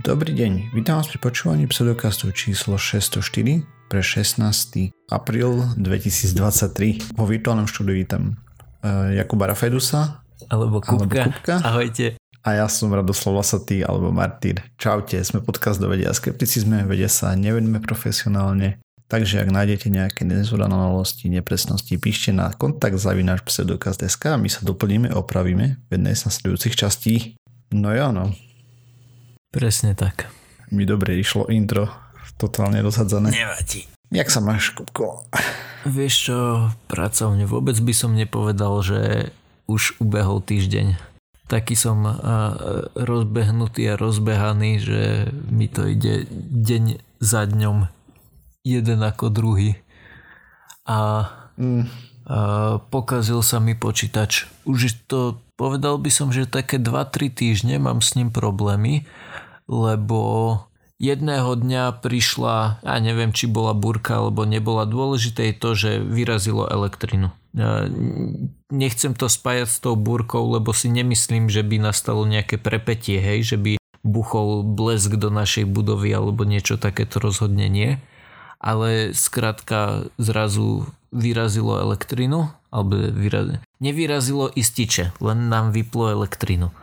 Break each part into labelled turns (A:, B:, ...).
A: Dobrý deň, vítam vás pri počúvaní pseudokastu číslo 604 pre 16. apríl 2023. Vo virtuálnom štúdiu vítam uh, Jakuba Rafedusa.
B: Alebo Kupka.
A: Alebo Kupka.
B: Ahojte.
A: A ja som Radoslav Lasatý alebo Martýr. Čaute, sme podcast do vedia a skepticizme, vedia sa nevedme profesionálne. Takže ak nájdete nejaké nezhodanalosti, nepresnosti, píšte na kontakt zavináč pseudokaz.sk a my sa doplníme, opravíme v jednej z nasledujúcich častí. No jo, no.
B: Presne tak.
A: Mi dobre išlo intro, totálne rozhadzané.
B: Nevadí.
A: Jak sa máš, Kupko?
B: Vieš čo, pracovne vôbec by som nepovedal, že už ubehol týždeň. Taký som rozbehnutý a rozbehaný, že mi to ide deň za dňom jeden ako druhý. A mm. uh, pokazil sa mi počítač. Už to povedal by som, že také 2-3 týždne mám s ním problémy lebo jedného dňa prišla, ja neviem, či bola burka alebo nebola, dôležité je to, že vyrazilo elektrinu. Nechcem to spájať s tou búrkou, lebo si nemyslím, že by nastalo nejaké prepetie, hej, že by buchol blesk do našej budovy alebo niečo takéto rozhodne nie. Ale skrátka zrazu vyrazilo elektrinu, alebo vyrazilo, nevyrazilo ističe, len nám vyplo elektrinu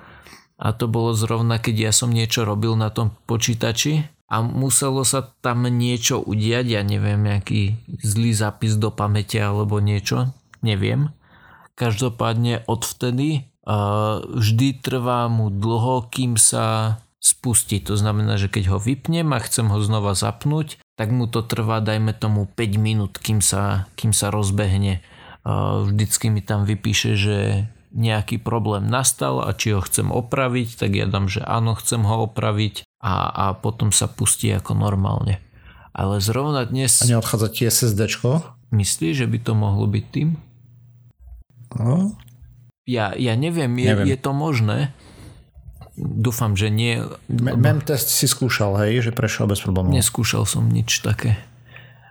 B: a to bolo zrovna, keď ja som niečo robil na tom počítači a muselo sa tam niečo udiať, ja neviem, nejaký zlý zápis do pamäte alebo niečo, neviem. Každopádne odvtedy uh, vždy trvá mu dlho, kým sa spustí. To znamená, že keď ho vypnem a chcem ho znova zapnúť, tak mu to trvá, dajme tomu 5 minút, kým sa, kým sa rozbehne. Uh, vždycky mi tam vypíše, že nejaký problém nastal a či ho chcem opraviť, tak ja dám, že áno, chcem ho opraviť a, a potom sa pustí ako normálne. Ale zrovna dnes...
A: A neodchádza ti SSDčko?
B: Myslíš, že by to mohlo byť tým?
A: No.
B: Ja, ja neviem, je, neviem, je to možné. Dúfam, že nie.
A: Mem test si skúšal, hej, že prešiel bez problémov.
B: Neskúšal som nič také.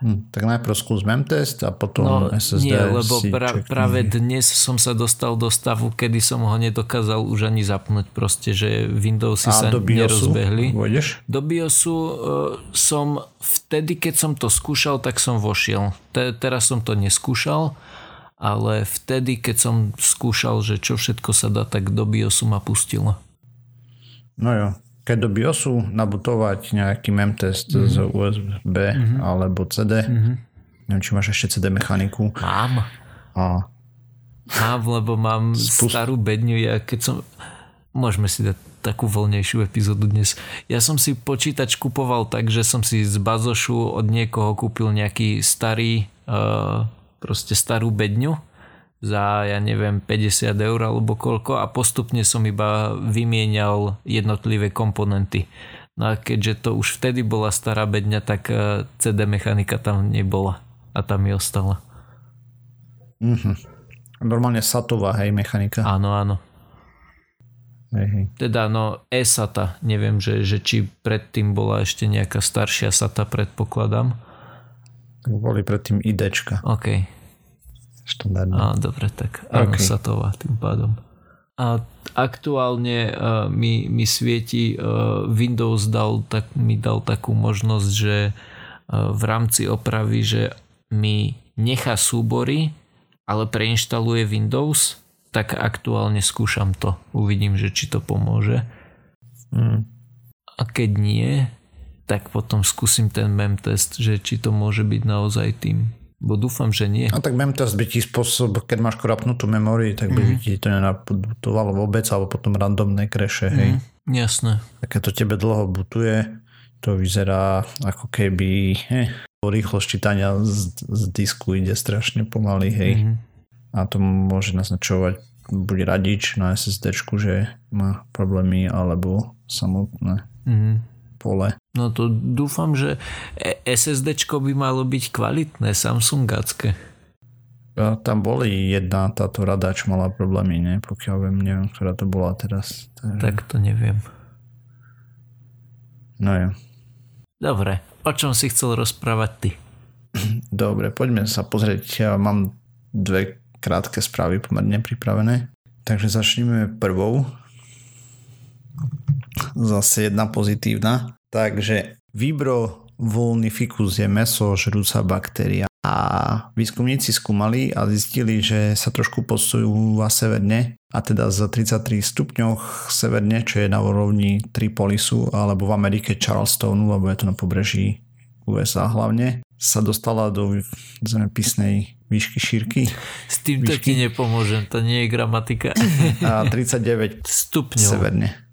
A: Hm, tak najprv skús memtest a potom no, SSD.
B: Nie, lebo pra, práve dnes som sa dostal do stavu, kedy som ho nedokázal už ani zapnúť proste, že Windowsy a sa do BIOSu nerozbehli.
A: Vôjdeš?
B: Do BIOSu uh, som vtedy, keď som to skúšal, tak som vošiel. Te, teraz som to neskúšal, ale vtedy, keď som skúšal, že čo všetko sa dá, tak do BIOSu ma pustilo.
A: No jo, keď do BIOSu nabutovať nejaký memtest mm-hmm. z USB mm-hmm. alebo CD, mm-hmm. neviem, či máš ešte CD mechaniku.
B: Mám.
A: A...
B: Mám, lebo mám Spust... starú bedňu, ja keď som... Môžeme si dať takú voľnejšiu epizódu dnes. Ja som si počítač kupoval tak, že som si z bazošu od niekoho kúpil nejaký starý, uh, proste starú bedňu za, ja neviem, 50 eur alebo koľko a postupne som iba vymienial jednotlivé komponenty. No a keďže to už vtedy bola stará bedňa, tak eh, CD mechanika tam nebola a tam mi ostala.
A: Mm-hmm. Normálne satová, hej, mechanika.
B: Áno, áno.
A: Hej, hej.
B: Teda no e-SATA, neviem, že, že či predtým bola ešte nejaká staršia SATA, predpokladám.
A: Boli predtým IDčka.
B: OK
A: štandardná.
B: Á, dobre, tak áno, okay. satová tým pádom. A aktuálne uh, mi, mi svieti uh, Windows dal, tak, mi dal takú možnosť, že uh, v rámci opravy, že mi nechá súbory, ale preinštaluje Windows, tak aktuálne skúšam to. Uvidím, že či to pomôže.
A: Mm.
B: A keď nie, tak potom skúsim ten mem test, že či to môže byť naozaj tým. Bo dúfam, že nie.
A: A tak memtest by ti spôsob, keď máš krapnutú memóriu, tak by mm-hmm. ti to nenaputovalo vôbec, alebo potom randomné kreše, hej.
B: Mm, jasné.
A: A keď to tebe dlho butuje, to vyzerá ako keby hej, rýchlosť čítania z, z disku ide strašne pomaly, hej. Mm-hmm. A to môže naznačovať buď radič na SSD, že má problémy, alebo samotné. Mm-hmm pole.
B: No to dúfam, že SSD by malo byť kvalitné, Samsungacké.
A: Ja, tam boli jedna táto rada, čo mala problémy, ne? pokiaľ viem, neviem, ktorá to bola teraz.
B: Takže... Tak to neviem.
A: No jo.
B: Dobre, o čom si chcel rozprávať ty?
A: Dobre, poďme sa pozrieť. Ja mám dve krátke správy pomerne pripravené. Takže začneme prvou. Zase jedna pozitívna. Takže Vibro vulnificus je meso žrúca baktéria a výskumníci skúmali a zistili, že sa trošku posúva severne a teda za 33 stupňoch severne, čo je na úrovni Tripolisu alebo v Amerike Charlestonu, lebo je to na pobreží USA hlavne, sa dostala do zemepisnej výšky šírky.
B: S tým výšky. ti nepomôžem, to nie je gramatika.
A: A 39 stupňov. Severne.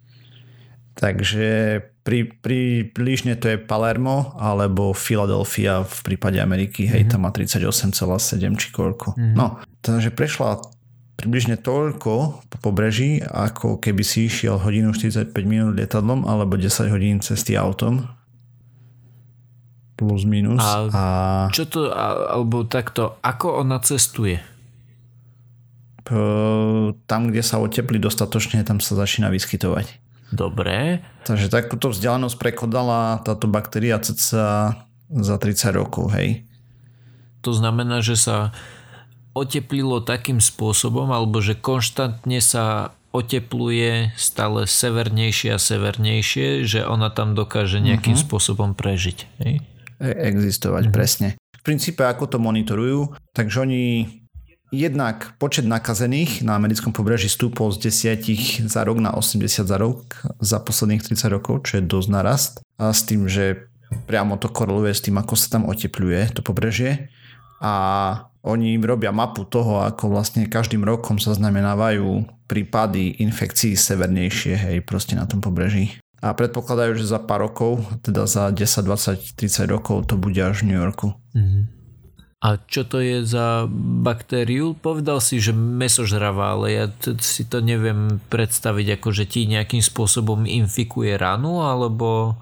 A: Takže pri, pri blížne to je Palermo alebo Philadelphia v prípade Ameriky, hej, mm-hmm. tam má 38,7 či koľko. Mm-hmm. No, takže prešla približne toľko po pobreží, ako keby si išiel hodinu 45 minút lietadlom alebo 10 hodín cesty autom. Plus minus. A, a...
B: čo to, alebo takto, ako ona cestuje?
A: Tam, kde sa oteplí dostatočne, tam sa začína vyskytovať.
B: Dobre.
A: Takže takúto vzdialenosť prekodala táto baktéria cca za 30 rokov, hej.
B: To znamená, že sa oteplilo takým spôsobom, alebo že konštantne sa otepluje stále severnejšie a severnejšie, že ona tam dokáže nejakým uh-huh. spôsobom prežiť. Hej?
A: E- existovať, uh-huh. presne. V princípe ako to monitorujú, takže oni Jednak počet nakazených na americkom pobreží stúpol z 10 za rok na 80 za rok za posledných 30 rokov, čo je dosť narast. A s tým, že priamo to koreluje s tým, ako sa tam otepluje to pobrežie. A oni robia mapu toho, ako vlastne každým rokom sa znamenávajú prípady infekcií severnejšie, hej, proste na tom pobreží. A predpokladajú, že za pár rokov, teda za 10, 20, 30 rokov to bude až v New Yorku. Mm-hmm.
B: A čo to je za baktériu? Povedal si, že mesožravá, ale ja si to neviem predstaviť, ako že ti nejakým spôsobom infikuje ranu, alebo...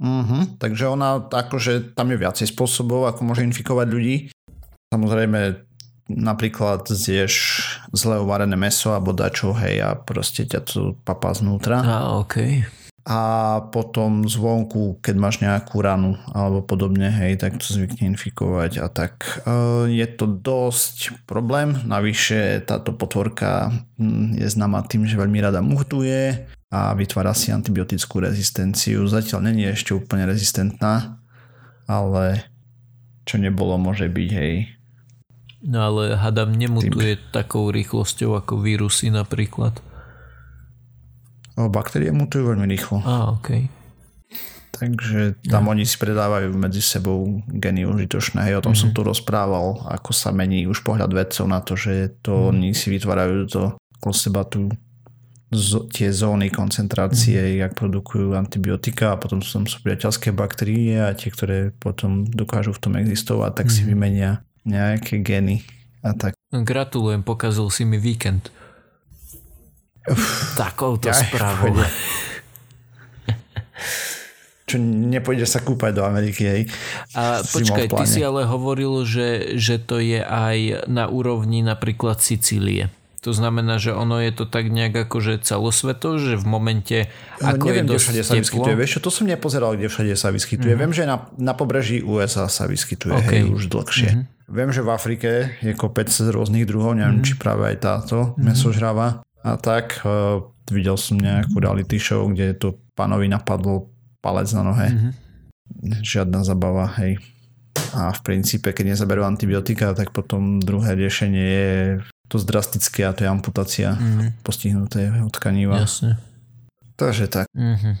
A: Mm-hmm. Takže ona, akože tam je viacej spôsobov, ako môže infikovať ľudí. Samozrejme, napríklad zješ zle uvarené meso alebo dačo, hej, a proste ťa to papá znútra.
B: A, okej. Okay
A: a potom zvonku, keď máš nejakú ranu alebo podobne, hej, tak to zvykne infikovať a tak e, je to dosť problém. Navyše táto potvorka hm, je známa tým, že veľmi rada muhtuje a vytvára si antibiotickú rezistenciu. Zatiaľ není ešte úplne rezistentná, ale čo nebolo, môže byť, hej.
B: No ale hadam nemutuje tým. takou rýchlosťou ako vírusy napríklad.
A: Baktérie mutujú veľmi rýchlo.
B: A, okay.
A: Takže tam ja. oni si predávajú medzi sebou geny užitočné. Hej, o tom mm-hmm. som mhm. tu rozprával, ako sa mení už pohľad vedcov na to, že to mm-hmm. oni si vytvárajú to okolo seba tu z, tie zóny koncentrácie, mm-hmm. jak produkujú antibiotika a potom sú tam sú priateľské baktérie a tie, ktoré potom dokážu v tom existovať, tak mm-hmm. si mhm. vymenia nejaké geny a tak.
B: Gratulujem, pokazil si mi víkend. Takouto ja, správou.
A: Čo nepôjde sa kúpať do Ameriky, hej.
B: A počkaj, ty si ale hovoril, že, že to je aj na úrovni napríklad Sicílie. To znamená, že ono je to tak nejak že celosveto, že v momente,
A: no, ako neviem, je dosť kde sa vyskytuje. Vieš čo, to som nepozeral, kde všade sa vyskytuje. Mm-hmm. Viem, že na, na pobreží USA sa vyskytuje, okay. hej, už dlhšie. Mm-hmm. Viem, že v Afrike je kopec rôznych druhov, neviem, mm-hmm. či práve aj táto mm-hmm. mesožrava a tak. Uh, videl som nejakú reality show, kde to pánovi napadlo palec na nohe. Mm-hmm. Žiadna zabava, hej. A v princípe, keď nezaberú antibiotika, tak potom druhé riešenie je to drastické a to je amputácia mm-hmm. postihnutého tkaniva.
B: Jasne.
A: Takže tak.
B: Mm-hmm.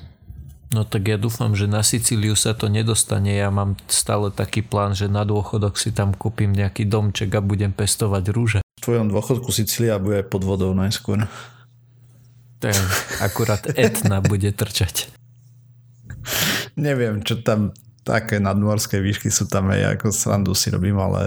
B: No tak ja dúfam, že na Sicíliu sa to nedostane. Ja mám stále taký plán, že na dôchodok si tam kúpim nejaký domček a budem pestovať rúže
A: tvojom dôchodku Sicília bude pod vodou najskôr.
B: Tak, akurát Etna bude trčať.
A: Neviem, čo tam také nadmorské výšky sú tam aj ako srandu si robím, ale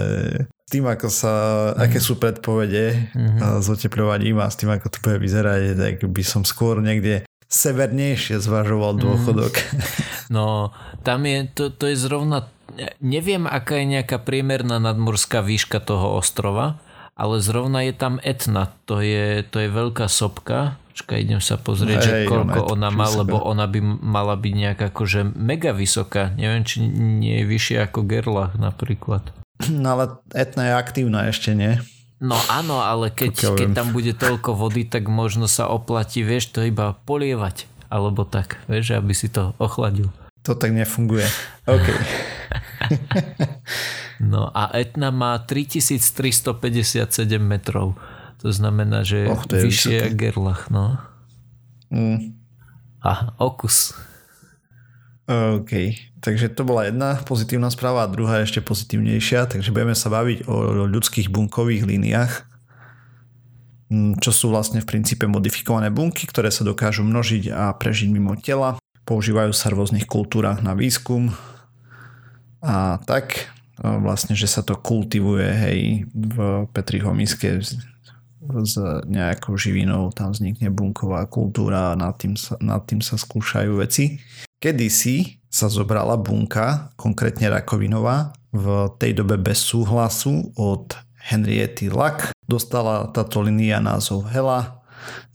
A: tým, ako sa, mm. aké sú predpovede mm-hmm. s otepľovaním a s tým, ako to bude vyzerať, tak by som skôr niekde severnejšie zvažoval mhm. dôchodok. Mm.
B: No, tam je, to, to je zrovna, neviem, aká je nejaká priemerná nadmorská výška toho ostrova, ale zrovna je tam Etna, to je, to je veľká sopka. Počkaj, idem sa pozrieť, že koľko ona má, lebo ona by mala byť nejak akože mega vysoká. Neviem, či nie je vyššia ako Gerlach napríklad.
A: No ale Etna je aktívna ešte, nie?
B: No áno, ale keď, keď tam bude toľko vody, tak možno sa oplatí, vieš, to iba polievať alebo tak, vieš, aby si to ochladil.
A: To tak nefunguje. OK.
B: no a Etna má 3357 metrov. To znamená, že Och, to je vyššie je Gerlach, no. Mm. A Okus.
A: OK, takže to bola jedna pozitívna správa a druhá ešte pozitívnejšia, takže budeme sa baviť o ľudských bunkových líniách, mm, čo sú vlastne v princípe modifikované bunky, ktoré sa dokážu množiť a prežiť mimo tela. Používajú sa v rôznych kultúrach na výskum a tak vlastne, že sa to kultivuje hej v Petriho miske s nejakou živinou, tam vznikne bunková kultúra a nad tým sa, nad tým sa skúšajú veci. Kedysi sa zobrala bunka, konkrétne rakovinová, v tej dobe bez súhlasu od Henriety Lack. Dostala táto linia názov Hela.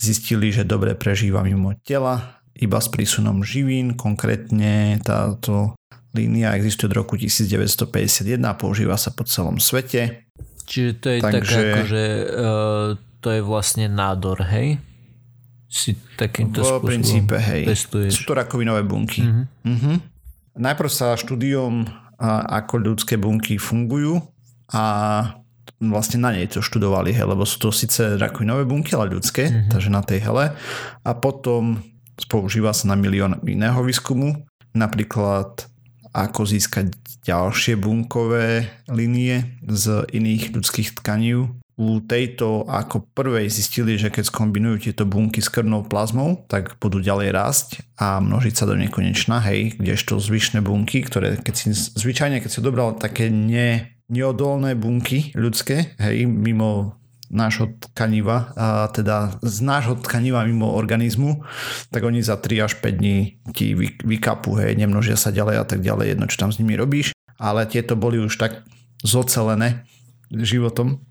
A: Zistili, že dobre prežíva mimo tela, iba s prísunom živín. Konkrétne táto línia existuje od roku 1951 a používa sa po celom svete.
B: Čiže to je Takže... taká akože uh, to je vlastne nádor, hej?
A: si takýmto v spôsobom princípe, hej. Testuješ. Sú to rakovinové bunky. Uh-huh. Uh-huh. Najprv sa štúdiom, ako ľudské bunky fungujú a vlastne na nej to študovali, hej, lebo sú to síce rakovinové bunky, ale ľudské, uh-huh. takže na tej hele. A potom používa sa na milión iného výskumu, napríklad ako získať ďalšie bunkové linie z iných ľudských tkaní u tejto ako prvej zistili, že keď skombinujú tieto bunky s krvnou plazmou, tak budú ďalej rásť a množiť sa do nekonečna, hej, kdežto zvyšné bunky, ktoré keď si zvyčajne, keď si dobral také ne, neodolné bunky ľudské, hej, mimo nášho tkaniva, a teda z nášho tkaniva mimo organizmu, tak oni za 3 až 5 dní ti vykapu, hej, nemnožia sa ďalej a tak ďalej, jedno čo tam s nimi robíš, ale tieto boli už tak zocelené životom,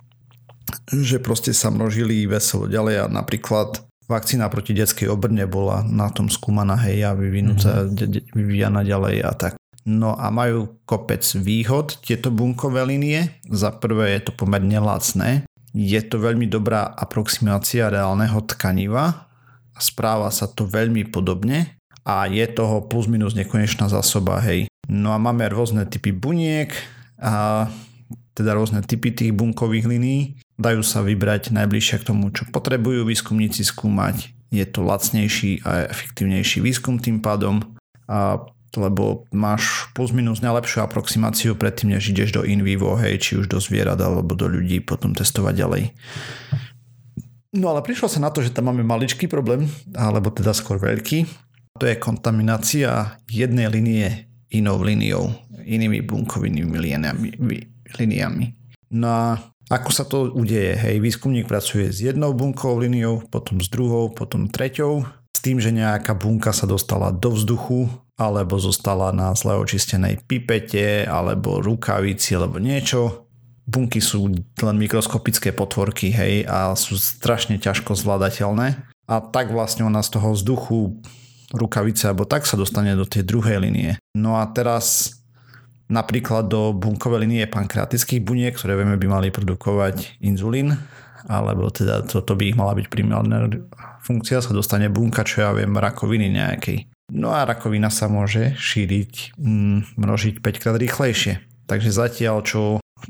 A: že proste sa množili veselo ďalej a napríklad vakcína proti detskej obrne bola na tom skúmaná hej a vyvinutá, mm-hmm. vyvíjana ďalej a tak. No a majú kopec výhod tieto bunkové linie. Za prvé je to pomerne lacné. Je to veľmi dobrá aproximácia reálneho tkaniva. Správa sa to veľmi podobne a je toho plus minus nekonečná zásoba, hej. No a máme rôzne typy buniek a teda rôzne typy tých bunkových liní Dajú sa vybrať najbližšie k tomu, čo potrebujú výskumníci skúmať. Je to lacnejší a efektívnejší výskum tým pádom, a, lebo máš plus minus najlepšiu aproximáciu predtým, než ideš do in vivo, hej, či už do zvierat alebo do ľudí, potom testovať ďalej. No ale prišlo sa na to, že tam máme maličký problém, alebo teda skôr veľký. To je kontaminácia jednej linie inou liniou, inými bunkovinými liniami. No a ako sa to udeje? Hej, výskumník pracuje s jednou bunkovou líniou, potom s druhou, potom treťou, s tým, že nejaká bunka sa dostala do vzduchu, alebo zostala na zle očistenej pipete, alebo rukavici, alebo niečo. Bunky sú len mikroskopické potvorky, hej, a sú strašne ťažko zvládateľné. A tak vlastne ona z toho vzduchu rukavice alebo tak sa dostane do tej druhej linie. No a teraz napríklad do bunkovej linie pankreatických buniek, ktoré vieme by mali produkovať inzulín, alebo teda toto by ich mala byť primárna funkcia, sa dostane bunka, čo ja viem, rakoviny nejakej. No a rakovina sa môže šíriť, mm, množiť 5 krát rýchlejšie. Takže zatiaľ, čo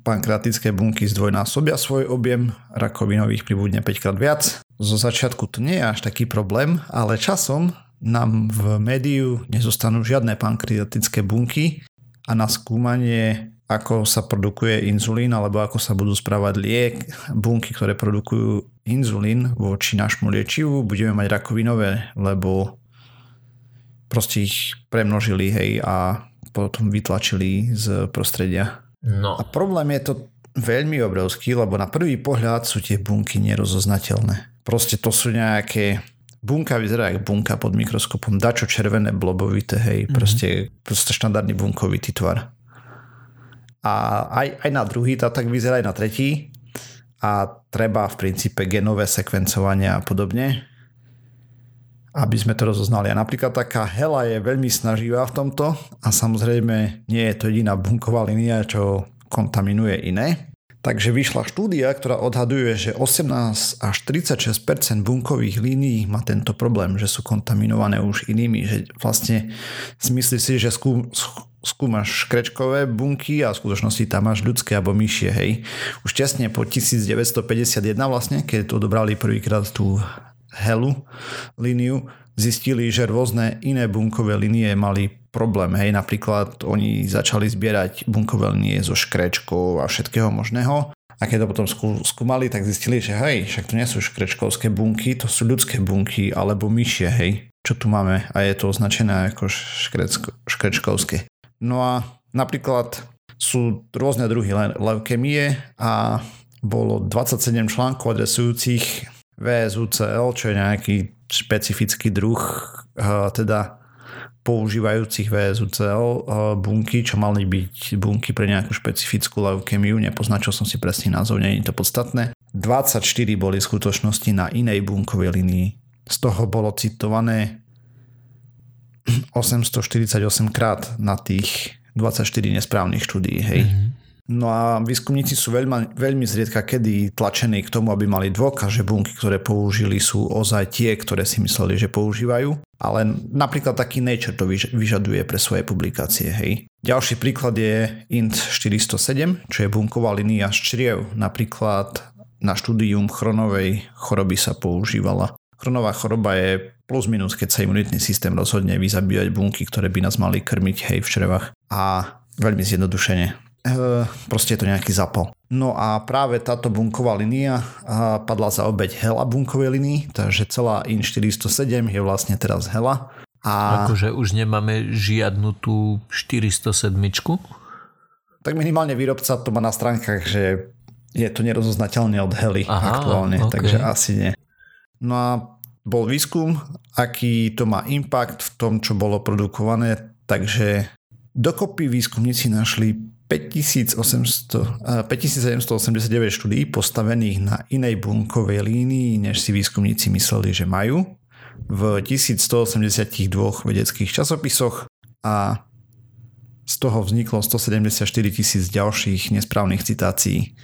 A: pankreatické bunky zdvojnásobia svoj objem, rakovinových pribudne 5 krát viac. Zo začiatku to nie je až taký problém, ale časom nám v médiu nezostanú žiadne pankreatické bunky a na skúmanie, ako sa produkuje inzulín alebo ako sa budú správať liek, bunky, ktoré produkujú inzulín voči nášmu liečivu, budeme mať rakovinové, lebo proste ich premnožili hej a potom vytlačili z prostredia. No. A problém je to veľmi obrovský, lebo na prvý pohľad sú tie bunky nerozoznateľné. Proste to sú nejaké bunka vyzerá ako bunka pod mikroskopom, dačo červené, blobovité, hej, mm-hmm. proste, proste štandardný bunkovitý tvar. A aj, aj na druhý tá tak vyzerá aj na tretí a treba v princípe genové sekvencovanie a podobne, aby sme to rozoznali. A napríklad taká hela je veľmi snaživá v tomto a samozrejme nie je to jediná bunková línia, čo kontaminuje iné. Takže vyšla štúdia, ktorá odhaduje, že 18 až 36% bunkových línií má tento problém, že sú kontaminované už inými, že vlastne smyslí si, že skú, skúmaš škrečkové bunky a v skutočnosti tam máš ľudské alebo myšie, hej. Už tesne po 1951 vlastne, keď to dobrali prvýkrát tú helu líniu, zistili, že rôzne iné bunkové linie mali problém. Hej, napríklad oni začali zbierať bunkové linie zo škrečkov a všetkého možného. A keď to potom skúmali, tak zistili, že hej, však to nie sú škrečkovské bunky, to sú ľudské bunky alebo myšie, hej. Čo tu máme? A je to označené ako škrečko, škrečkovské. No a napríklad sú rôzne druhy leukemie a bolo 27 článkov adresujúcich VSUCL, čo je nejaký špecifický druh teda používajúcich VSUCL bunky, čo mali byť bunky pre nejakú špecifickú leukemiu, nepoznačil som si presný názov, nie je to podstatné. 24 boli v skutočnosti na inej bunkovej linii. Z toho bolo citované 848 krát na tých 24 nesprávnych štúdií, hej. Mm-hmm. No a výskumníci sú veľmi, veľmi zriedka kedy tlačení k tomu, aby mali dôkaz, že bunky, ktoré použili sú ozaj tie, ktoré si mysleli, že používajú. Ale napríklad taký Nature to vyžaduje pre svoje publikácie. Hej. Ďalší príklad je INT 407, čo je bunková linia čriev. Napríklad na štúdium chronovej choroby sa používala. Chronová choroba je plus minus, keď sa imunitný systém rozhodne vyzabíjať bunky, ktoré by nás mali krmiť hej v črevách. A veľmi zjednodušene proste je to nejaký zapal. No a práve táto bunková linia eh, padla za obeď hela bunkovej linii, takže celá IN 407 je vlastne teraz hela.
B: A... Akože už nemáme žiadnu tú 407
A: Tak minimálne výrobca to má na stránkach, že je to nerozoznateľné od hely Aha, aktuálne, okay. takže asi nie. No a bol výskum, aký to má impact v tom, čo bolo produkované, takže dokopy výskumníci našli 5789 štúdí postavených na inej bunkovej línii, než si výskumníci mysleli, že majú v 1182 vedeckých časopisoch a z toho vzniklo 174 tisíc ďalších nesprávnych citácií.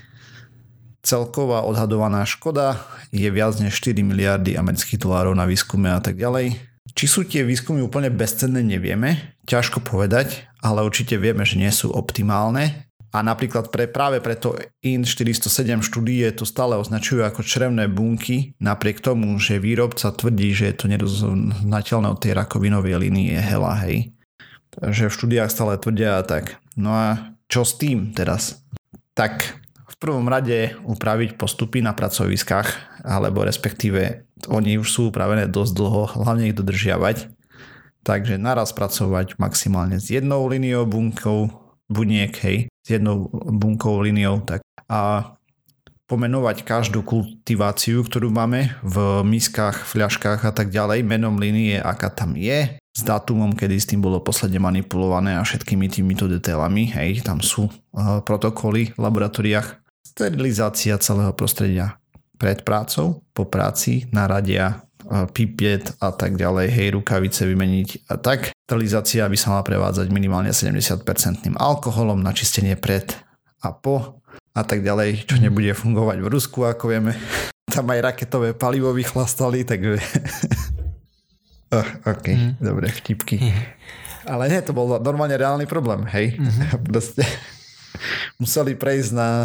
A: Celková odhadovaná škoda je viac než 4 miliardy amerických dolárov na výskume a tak ďalej. Či sú tie výskumy úplne bezcenné, nevieme. Ťažko povedať, ale určite vieme, že nie sú optimálne. A napríklad pre, práve preto IN 407 štúdie to stále označujú ako črevné bunky, napriek tomu, že výrobca tvrdí, že je to nedoznateľné od tej rakovinovej línie hela, hej. Takže v štúdiách stále tvrdia tak. No a čo s tým teraz? Tak v prvom rade upraviť postupy na pracoviskách, alebo respektíve oni už sú upravené dosť dlho, hlavne ich dodržiavať. Takže naraz pracovať maximálne s jednou líniou bunkou, buniek, hej, s jednou bunkou líniou, tak. A pomenovať každú kultiváciu, ktorú máme v miskách, fľaškách a tak ďalej, menom línie, aká tam je, s dátumom, kedy s tým bolo posledne manipulované a všetkými týmito detailami, hej, tam sú uh, protokoly v laboratóriách, sterilizácia celého prostredia, pred prácou, po práci, naradia, pipiet a tak ďalej, hej, rukavice vymeniť a tak. Sterilizácia by sa mala prevádzať minimálne 70% alkoholom na čistenie pred a po a tak ďalej, čo mhm. nebude fungovať v Rusku, ako vieme. Tam aj raketové palivo vychlastali, takže... oh, ok, mm. dobre, vtipky. Mm. Ale nie, to bol normálne reálny problém, hej. Mm-hmm. Proste museli prejsť na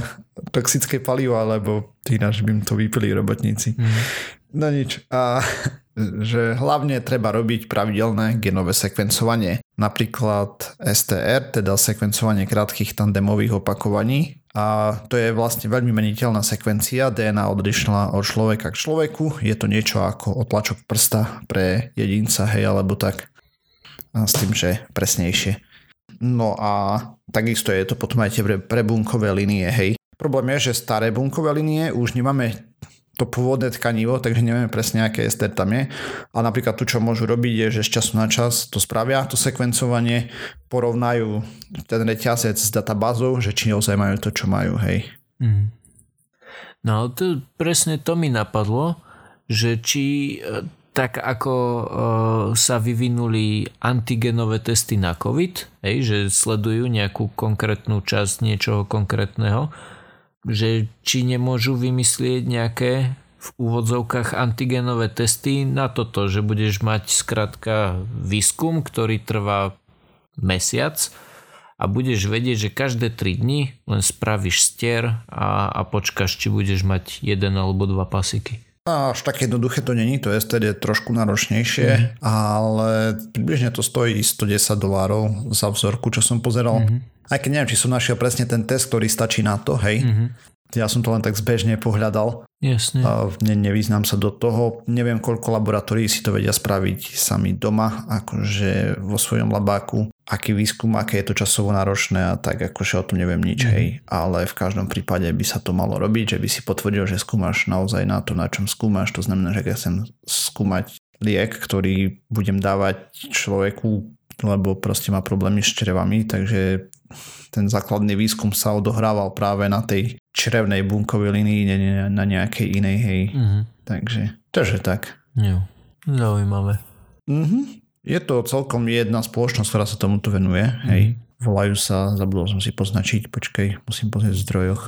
A: toxické palivo, alebo ináč by im to vypili robotníci. Mm. No nič. A že hlavne treba robiť pravidelné genové sekvencovanie. Napríklad STR, teda sekvencovanie krátkých tandemových opakovaní. A to je vlastne veľmi meniteľná sekvencia DNA odlišná od človeka k človeku. Je to niečo ako otlačok prsta pre jedinca, hej, alebo tak. A s tým, že presnejšie. No a takisto je to potom aj tie bunkové linie, hej. Problém je, že staré bunkové linie už nemáme to pôvodné tkanivo, takže nevieme presne, aké ester tam je. A napríklad tu, čo môžu robiť, je, že z času na čas to spravia, to sekvencovanie, porovnajú ten reťazec s databázou, že či naozaj majú to, čo majú, hej. Mm.
B: No, to, presne to mi napadlo, že či tak ako uh, sa vyvinuli antigenové testy na COVID, hej, že sledujú nejakú konkrétnu časť niečoho konkrétneho, že či nemôžu vymyslieť nejaké v úvodzovkách antigenové testy na toto, že budeš mať skrátka výskum, ktorý trvá mesiac a budeš vedieť, že každé 3 dni len spravíš stier a, a počkáš, či budeš mať jeden alebo dva pasiky.
A: No, až tak jednoduché to není, to je tedy trošku náročnejšie, mm-hmm. ale približne to stojí 110 dolárov za vzorku, čo som pozeral. Mm-hmm. Aj keď neviem, či som našiel presne ten test, ktorý stačí na to, hej. Mm-hmm ja som to len tak zbežne pohľadal.
B: Jasne.
A: Ne, nevyznám sa do toho. Neviem, koľko laboratórií si to vedia spraviť sami doma, akože vo svojom labáku. Aký výskum, aké je to časovo náročné a tak akože o tom neviem nič, mm. hej. Ale v každom prípade by sa to malo robiť, že by si potvrdil, že skúmaš naozaj na to, na čom skúmaš. To znamená, že keď chcem skúmať liek, ktorý budem dávať človeku, lebo proste má problémy s črevami, takže ten základný výskum sa odohrával práve na tej črevnej bunkovej linii, nie, na nejakej inej, hej. Mm-hmm. Takže, takže tak.
B: Jo, zaujímavé.
A: Mm-hmm. Je to celkom jedna spoločnosť, ktorá sa tomuto venuje, mm-hmm. hej. Volajú sa, zabudol som si poznačiť, počkej, musím pozrieť v zdrojoch.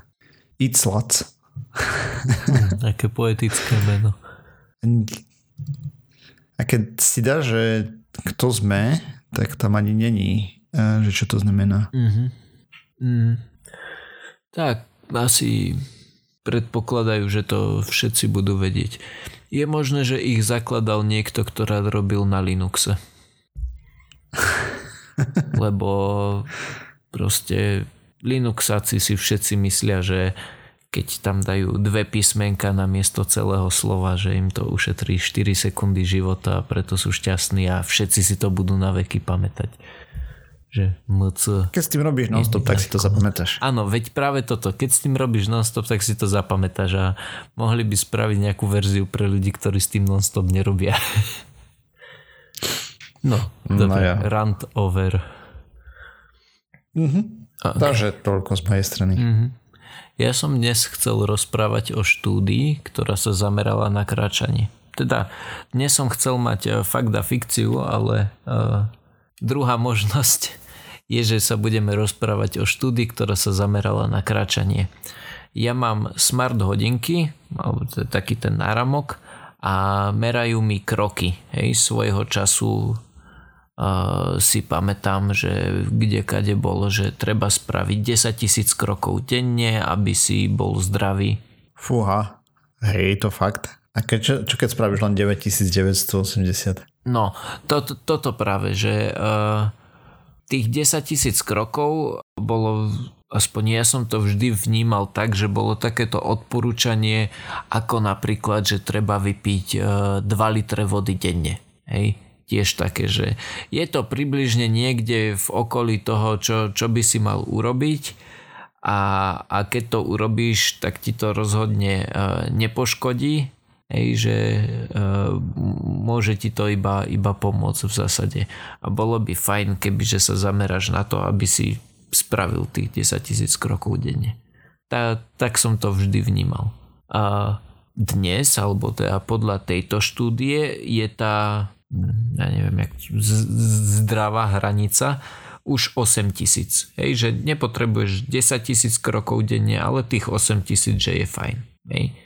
A: Iclac.
B: mm, aké poetické meno.
A: A keď si dá, že kto sme, tak tam ani není že čo to znamená. Mm-hmm.
B: Mm. Tak, asi predpokladajú, že to všetci budú vedieť. Je možné, že ich zakladal niekto, ktorá robil na Linuxe. Lebo proste Linuxáci si všetci myslia, že keď tam dajú dve písmenka na miesto celého slova, že im to ušetrí 4 sekundy života a preto sú šťastní a všetci si to budú na veky pamätať že MC.
A: Keď s tým robíš non-stop, tak si to zapamätáš.
B: Áno, veď práve toto. Keď s tým robíš non-stop, tak si to zapamätáš a mohli by spraviť nejakú verziu pre ľudí, ktorí s tým non-stop nerobia. no, no dobre. Ja. Rant over.
A: Mhm. Okay. Takže toľko z mojej strany. Mhm.
B: Ja som dnes chcel rozprávať o štúdii, ktorá sa zamerala na kráčanie. Teda dnes som chcel mať eh, fakt a fikciu, ale uh, druhá možnosť je, že sa budeme rozprávať o štúdii, ktorá sa zamerala na kráčanie. Ja mám smart hodinky, alebo taký ten náramok a merajú mi kroky. Hej, svojho času uh, si pamätám, že kde kade bolo, že treba spraviť 10 tisíc krokov denne, aby si bol zdravý.
A: Fúha, hej, to fakt. A keď, čo, čo keď spravíš len 9980?
B: No, to, to, toto práve, že uh, tých 10 tisíc krokov bolo, aspoň ja som to vždy vnímal tak, že bolo takéto odporúčanie, ako napríklad, že treba vypiť 2 e, litre vody denne. Hej? Tiež také, že je to približne niekde v okolí toho, čo, čo by si mal urobiť a, a keď to urobíš, tak ti to rozhodne uh, nepoškodí Hej, že uh, môže ti to iba, iba pomôcť v zásade. A bolo by fajn, keby že sa zameráš na to, aby si spravil tých 10 tisíc krokov denne. Tá, tak som to vždy vnímal. A dnes, alebo teda podľa tejto štúdie, je tá, ja neviem, jak, z, zdravá hranica už 8 tisíc. Hej, že nepotrebuješ 10 tisíc krokov denne, ale tých 8 tisíc, že je fajn. Hej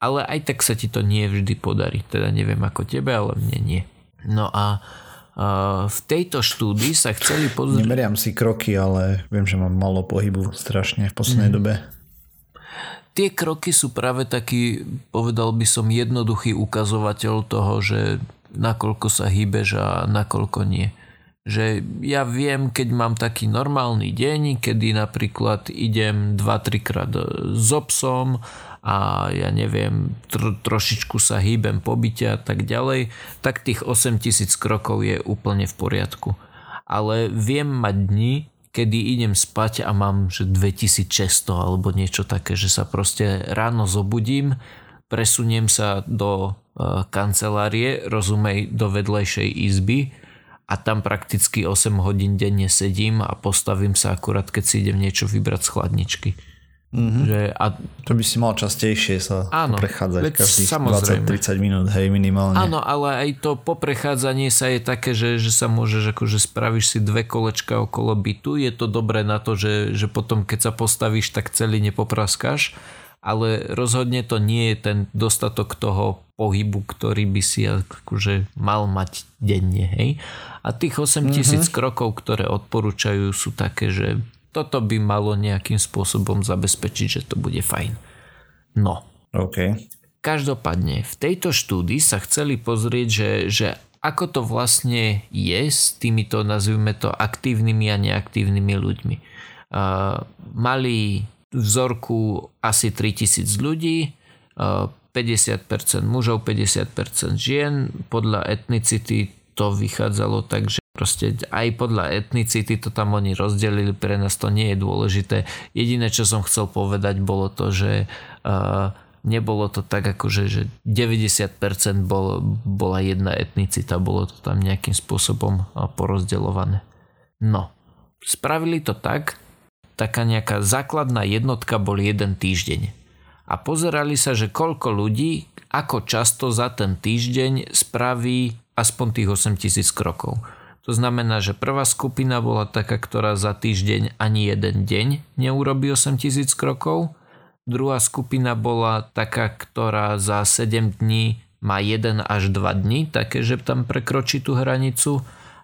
B: ale aj tak sa ti to nie vždy podarí. Teda neviem ako tebe, ale mne nie. No a uh, v tejto štúdii sa chceli pozrieť...
A: Nemeriam si kroky, ale viem, že mám malo pohybu strašne v poslednej mm. dobe.
B: Tie kroky sú práve taký, povedal by som, jednoduchý ukazovateľ toho, že nakoľko sa hýbeš a nakoľko nie. Že ja viem, keď mám taký normálny deň, kedy napríklad idem 2-3 krát so psom a ja neviem, tro, trošičku sa hýbem po byte a tak ďalej, tak tých 8000 krokov je úplne v poriadku. Ale viem mať dni, kedy idem spať a mám že 2600 alebo niečo také, že sa proste ráno zobudím, presuniem sa do e, kancelárie, rozumej do vedlejšej izby a tam prakticky 8 hodín denne sedím a postavím sa akurát, keď si idem niečo vybrať z chladničky.
A: Mm-hmm. Že a... To by si mal častejšie sa áno, prechádzať každých 20-30 minút, hej, minimálne.
B: Áno, ale aj to poprechádzanie sa je také, že, že sa môžeš, akože spravíš si dve kolečka okolo bytu, je to dobré na to, že, že potom keď sa postavíš, tak celý nepopraskáš, ale rozhodne to nie je ten dostatok toho pohybu, ktorý by si akože mal mať denne, hej. A tých 8000 mm-hmm. krokov, ktoré odporúčajú, sú také, že toto by malo nejakým spôsobom zabezpečiť, že to bude fajn. No.
A: OK.
B: Každopádne, v tejto štúdii sa chceli pozrieť, že, že ako to vlastne je s týmito, nazvime to, aktívnymi a neaktívnymi ľuďmi. Uh, mali vzorku asi 3000 ľudí, uh, 50% mužov, 50% žien, podľa etnicity to vychádzalo tak, že Proste aj podľa etnicity to tam oni rozdelili, pre nás to nie je dôležité. Jediné, čo som chcel povedať, bolo to, že uh, nebolo to tak ako, že, že 90% bol, bola jedna etnicita, bolo to tam nejakým spôsobom porozdeľované. No, spravili to tak, taká nejaká základná jednotka bol jeden týždeň. A pozerali sa, že koľko ľudí, ako často za ten týždeň spraví aspoň tých 8000 krokov. To znamená, že prvá skupina bola taká, ktorá za týždeň ani jeden deň neurobí 8000 krokov. Druhá skupina bola taká, ktorá za 7 dní má 1 až 2 dní, také, že tam prekročí tú hranicu.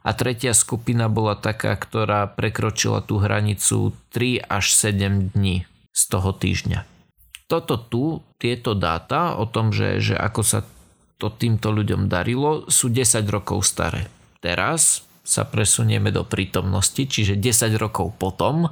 B: A tretia skupina bola taká, ktorá prekročila tú hranicu 3 až 7 dní z toho týždňa. Toto tu, tieto dáta o tom, že, že ako sa to týmto ľuďom darilo, sú 10 rokov staré. Teraz sa presunieme do prítomnosti, čiže 10 rokov potom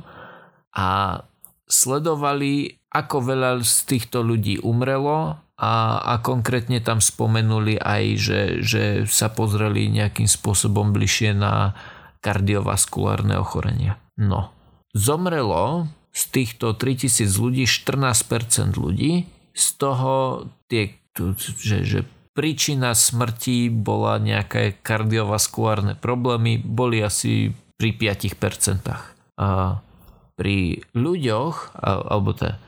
B: a sledovali, ako veľa z týchto ľudí umrelo a, a konkrétne tam spomenuli aj, že, že sa pozreli nejakým spôsobom bližšie na kardiovaskulárne ochorenia. No, zomrelo z týchto 3000 ľudí 14% ľudí, z toho tie, že, že príčina smrti bola nejaké kardiovaskulárne problémy, boli asi pri 5%. A pri ľuďoch, alebo te,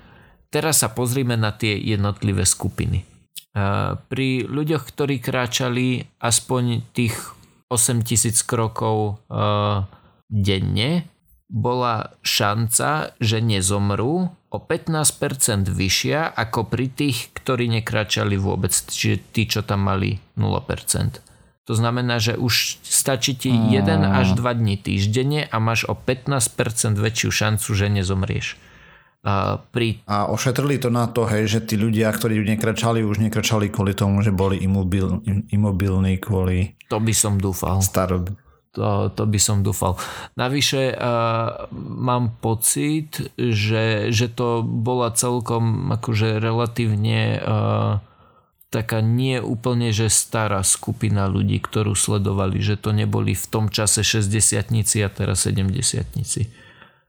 B: teraz sa pozrime na tie jednotlivé skupiny. Pri ľuďoch, ktorí kráčali aspoň tých 8000 krokov denne, bola šanca, že nezomrú o 15% vyššia ako pri tých, ktorí nekračali vôbec, čiže tí, čo tam mali 0%. To znamená, že už stačí ti 1 až 2 dní týždenne a máš o 15% väčšiu šancu, že nezomrieš.
A: A, pri... a ošetrili to na to, hej, že tí ľudia, ktorí nekračali, už nekračali kvôli tomu, že boli imobil, imobilní kvôli...
B: To by som dúfal.
A: Starob
B: to, to by som dúfal. Navyše uh, mám pocit, že, že to bola celkom akože relatívne uh, taká nie úplne že stará skupina ľudí, ktorú sledovali, že to neboli v tom čase 60 a teraz 70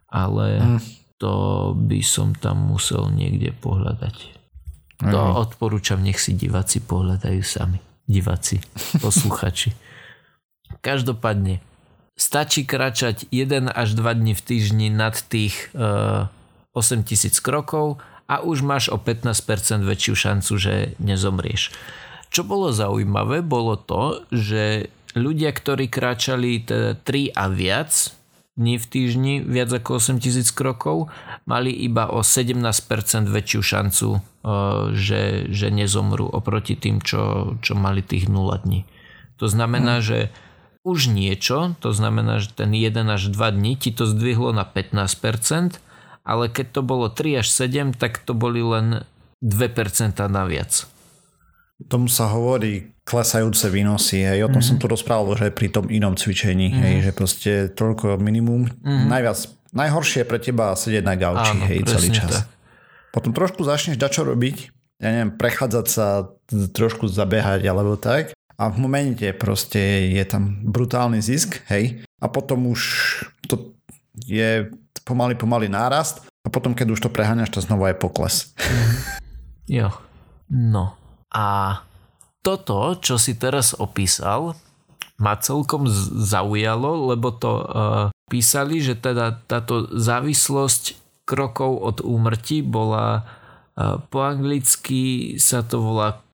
B: Ale mm. To by som tam musel niekde pohľadať. Mm. To odporúčam, nech si diváci pohľadajú sami. Diváci, posluchači. Každopádne, stačí kračať 1 až 2 dní v týždni nad tých uh, eh, 8000 krokov a už máš o 15% väčšiu šancu, že nezomrieš. Čo bolo zaujímavé, bolo to, že ľudia, ktorí kráčali 3 a viac dní v týždni, viac ako 8000 krokov, mali iba o 17% väčšiu šancu, eh, že, že nezomrú oproti tým, čo, čo mali tých 0 dní. To znamená, hmm. že už niečo, to znamená, že ten 1 až 2 dní ti to zdvihlo na 15%, ale keď to bolo 3 až 7, tak to boli len 2% naviac.
A: Tomu sa hovorí klesajúce výnosy, hej, o tom mm-hmm. som tu rozprával, že pri tom inom cvičení, mm-hmm. hej, že proste toľko minimum, mm-hmm. najviac, najhoršie pre teba sedieť na gauči, Áno, hej, celý čas. Tak. Potom trošku začneš dačo robiť, ja neviem, prechádzať sa, trošku zabehať alebo tak a v momente proste je tam brutálny zisk, hej, a potom už to je pomaly, pomaly nárast a potom, keď už to preháňaš, to znova je pokles.
B: Jo. No. A toto, čo si teraz opísal, ma celkom zaujalo, lebo to uh, písali, že teda táto závislosť krokov od úmrtí bola po anglicky sa to volá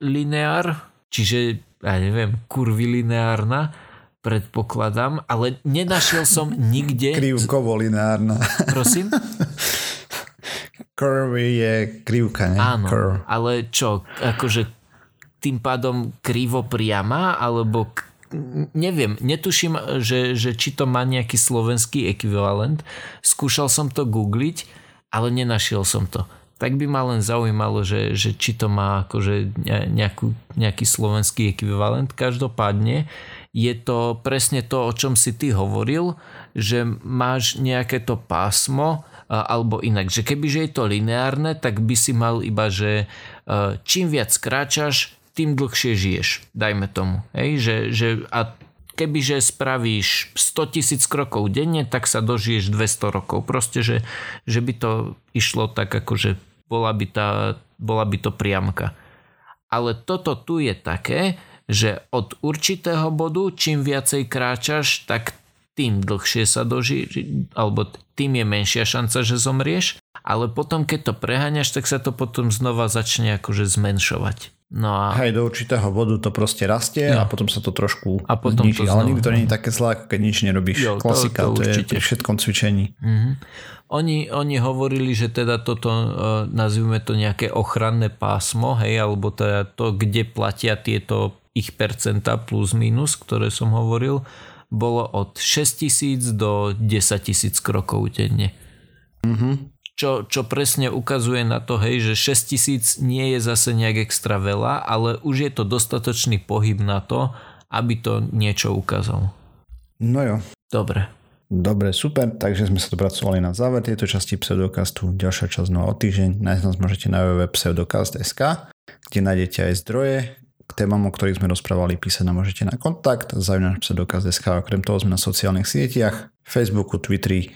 B: lineár, čiže ja neviem, kurvilineárna predpokladám, ale nenašiel som nikde...
A: Krivkovo lineárna.
B: Prosím?
A: Curvy je krivka, ne?
B: Áno, Curve. ale čo, akože tým pádom krivo priama, alebo neviem, netuším, že, že či to má nejaký slovenský ekvivalent. Skúšal som to googliť, ale nenašiel som to. Tak by ma len zaujímalo, že, že či to má akože nejakú, nejaký slovenský ekvivalent. Každopádne je to presne to, o čom si ty hovoril, že máš nejaké to pásmo, alebo inak, že kebyže je to lineárne, tak by si mal iba, že čím viac kráčaš, tým dlhšie žiješ, dajme tomu. Hej? Že, že, a kebyže spravíš 100 tisíc krokov denne, tak sa dožiješ 200 rokov. Proste, že, že by to išlo tak ako, že bola by, tá, bola by to priamka. Ale toto tu je také, že od určitého bodu, čím viacej kráčaš, tak tým dlhšie sa doží, alebo tým je menšia šanca, že zomrieš, ale potom keď to preháňaš, tak sa to potom znova začne akože zmenšovať. No a...
A: Hej, do určitého bodu to proste rastie no. a potom sa to trošku
B: a potom
A: zniží,
B: to
A: ale nikdy to nie je také zlé, ako keď nič nerobíš. Jo, Klasika, to, to, to je pri všetkom cvičení.
B: Mm-hmm. Oni, oni hovorili, že teda toto, uh, nazvime to nejaké ochranné pásmo, hej, alebo teda to, kde platia tieto ich percenta plus minus, ktoré som hovoril, bolo od 6000 do 10 tisíc krokov denne.
A: Mm-hmm
B: čo, čo presne ukazuje na to, hej, že 6000 nie je zase nejak extra veľa, ale už je to dostatočný pohyb na to, aby to niečo ukázalo.
A: No jo.
B: Dobre.
A: Dobre, super, takže sme sa dopracovali na záver tejto časti pseudokastu. Ďalšia časť znova o týždeň. Nájsť nás môžete na www.pseudokast.sk, kde nájdete aj zdroje, k témam, o ktorých sme rozprávali, písať nám môžete na kontakt, zaujímavé pseudokast.sk, okrem toho sme na sociálnych sieťach, Facebooku, Twitteri,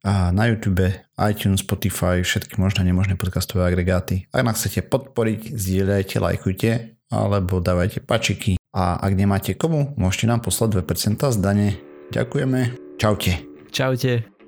A: a na YouTube, iTunes, Spotify, všetky možné nemožné podcastové agregáty. Ak nás chcete podporiť, zdieľajte, lajkujte alebo dávajte pačiky. A ak nemáte komu, môžete nám poslať 2% z dane. Ďakujeme. Čaute.
B: Čaute.